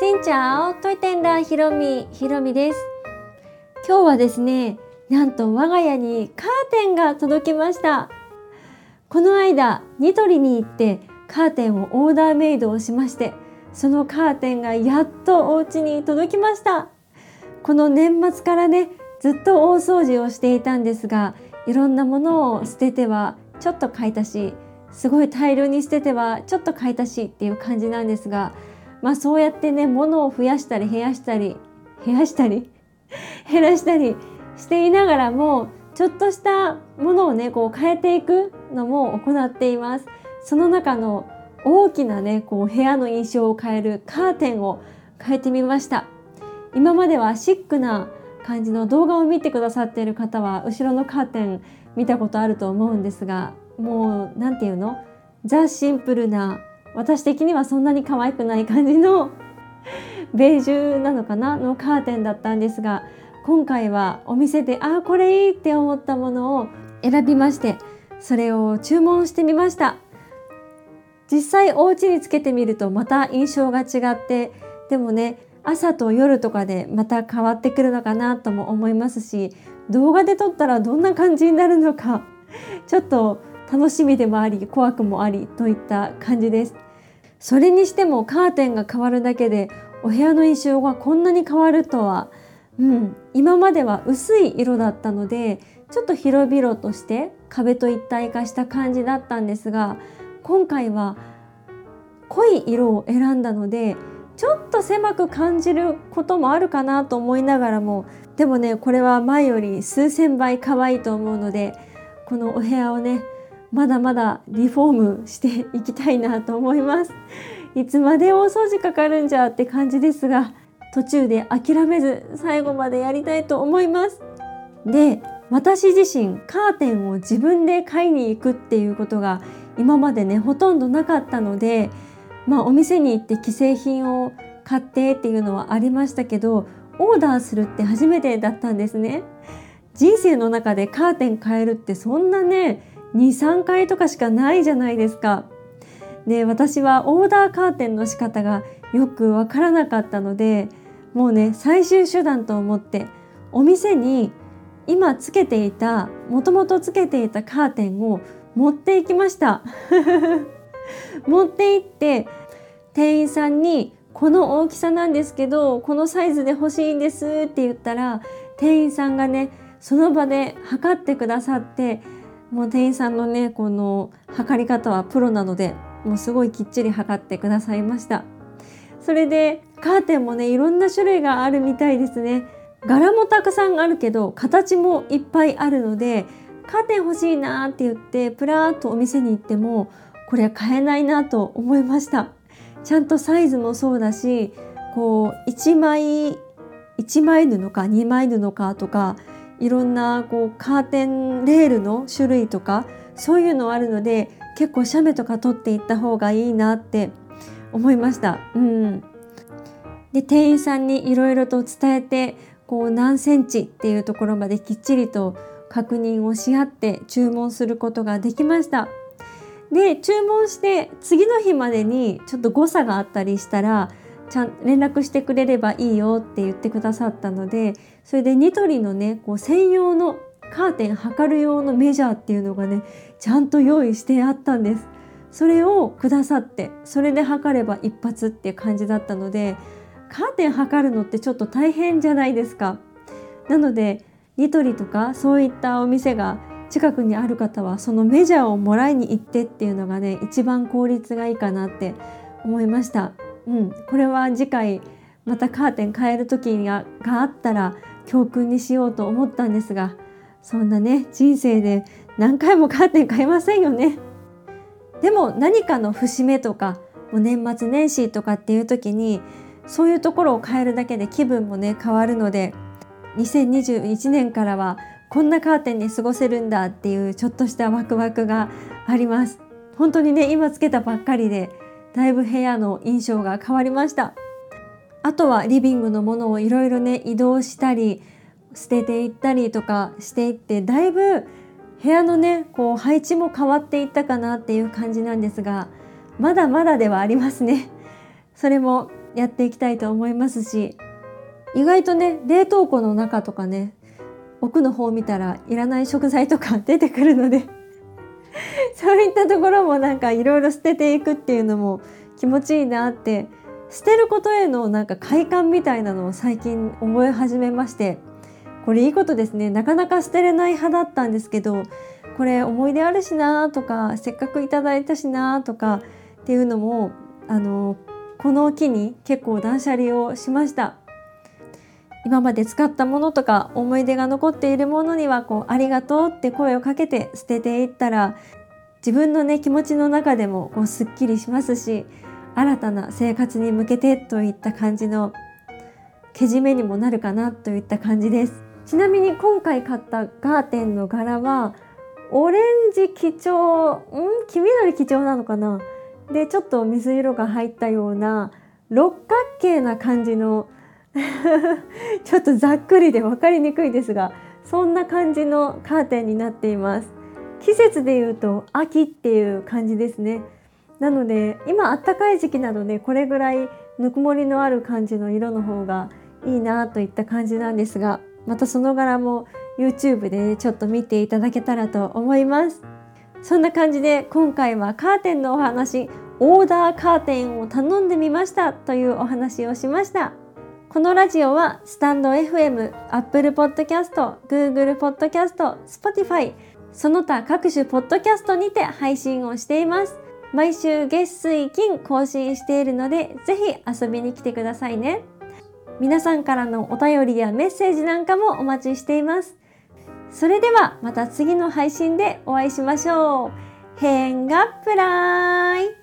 しんちゃおトイテンダーひろみひろみです。今日はですねなんと我が家にカーテンが届きました。この間ニトリに行ってカーテンをオーダーメイドをしましてそのカーテンがやっとお家に届きました。この年末からねずっと大掃除をしていたんですがいろんなものを捨ててはちょっと買い足しすごい大量に捨ててはちょっと買い足しっていう感じなんですがまあそうやってね物を増やしたり減らしたり減らしたり 減らしたりしていながらもちょっとしたものをねこう変えていくのも行っています。その中の大きなねこう部屋の印象を変えるカーテンを変えてみました。今まではシックな感じの動画を見てくださっている方は後ろのカーテン見たことあると思うんですがもう何て言うの？ザ・シンプルな私的にはそんなに可愛くない感じの ベージュなのかなのカーテンだったんですが今回はお店であこれいいって思ったものを選びましてそれを注文してみました。実際お家につけてみるとまた印象が違ってでもね朝と夜とかでまた変わってくるのかなとも思いますし動画で撮ったらどんな感じになるのかちょっと楽しみでもあり怖くもありといった感じです。それにしてもカーテンが変わるだけでお部屋の印象がこんなに変わるとは、うん、今までは薄い色だったのでちょっと広々として壁と一体化した感じだったんですが今回は濃い色を選んだのでちょっと狭く感じることもあるかなと思いながらもでもねこれは前より数千倍可愛いと思うのでこのお部屋をねまだまだリフォームしていきたいなと思います。いつまで大掃除かかるんじゃって感じですが途中で諦めず最後までやりたいと思います。で私自身カーテンを自分で買いに行くっていうことが今までねほとんどなかったのでまあお店に行って既製品を買ってっていうのはありましたけどオーダーするって初めてだったんですね。人生の中でカーテン変えるってそんなね23回とかしかないじゃないですか。で私はオーダーカーテンの仕方がよくわからなかったのでもうね最終手段と思ってお店に今つけていたもともとつけていたカーテンを持っていきました 持って行って店員さんにこの大きさなんですけどこのサイズで欲しいんですって言ったら店員さんがねその場で測ってくださってもう店員さんのねこの測り方はプロなのでもうすごいきっちり測ってくださいました。それでカーテンもねいろんな種類があるみたいですね。柄もたくさんあるけど形もいっぱいあるのでカーテン欲しいなって言ってプラーっとお店に行ってもこれは買えないなと思いました。ちゃんとサイズもそうだしこう1枚1枚布か2枚布かとかいろんなこうカーテンレールの種類とかそういうのあるので結構写メとか撮っていった方がいいなって思いました。うん、で店員さんにいろいろと伝えてこう何センチっていうところまできっちりと確認をし合って注文することができました。で注文して次の日までにちょっと誤差があったりしたらちゃん連絡してくれればいいよって言ってくださったのでそれでニトリのねこう専用のカーテン測る用のメジャーっていうのがねちゃんと用意してあったんです。それをくださってそれで測れば一発っていう感じだったのでカーテン測るのってちょっと大変じゃないですか。なのでニトリとかそういったお店が近くにある方はそのメジャーをもらいに行ってっていうのがね一番効率がいいかなって思いました。うん、これは次回またカーテン変える時ががあったら教訓にしようと思ったんですがそんなね人生で何回もカーテン変えませんよね。でも何かの節目とかもう年末年始とかっていう時にそういうところを変えるだけで気分もね変わるので2021年からはこんなカーテンに過ごせるんだっていうちょっとしたワクワクがあります。本当にね今つけたばっかりでだいぶ部屋の印象が変わりました。あとはリビングのものをいろいろね移動したり捨てていったりとかしていってだいぶ部屋のねこう配置も変わっていったかなっていう感じなんですがまだまだではありますね。それもやっていきたいと思いますし意外とね冷凍庫の中とかね奥の方を見たらいらない食材とか出てくるので そういったところもなんかいろいろ捨てていくっていうのも気持ちいいなって捨てることへのなんか快感みたいなのを最近思い始めましてこれいいことですね。なかなか捨てれない派だったんですけどこれ思い出あるしなとかせっかくいただいたしなとかっていうのもあのこの木に結構断捨離をしました。今まで使ったものとか思い出が残っているものにはこうありがとうって声をかけて捨てていったら自分のね気持ちの中でもこうすっきりしますし新たな生活に向けてといった感じのけじめにもなるかなといった感じです。ちなみに今回買ったガーテンの柄はオレンジ基調ん？黄緑基調なのかな？でちょっと水色が入ったような六角形な感じの ちょっとざっくりで分かりにくいですがそんな感じのカーテンになっています。季節で言うと秋っていう感じですね。なので今あったかい時期なのでこれぐらいぬくもりのある感じの色の方がいいなといった感じなんですがまたその柄も YouTube でちょっと見ていただけたらと思います。そんな感じで今回はカーテンのお話オーダーカーテンを頼んでみましたというお話をしました。このラジオはスタンド FM、Apple Podcast、Google Podcast、Spotify その他各種ポッドキャストにて配信をしています。毎週月水金更新しているのでぜひ遊びに来てくださいね。皆さんからのお便りやメッセージなんかもお待ちしています。それではまた次の配信でお会いしましょう。変がプライ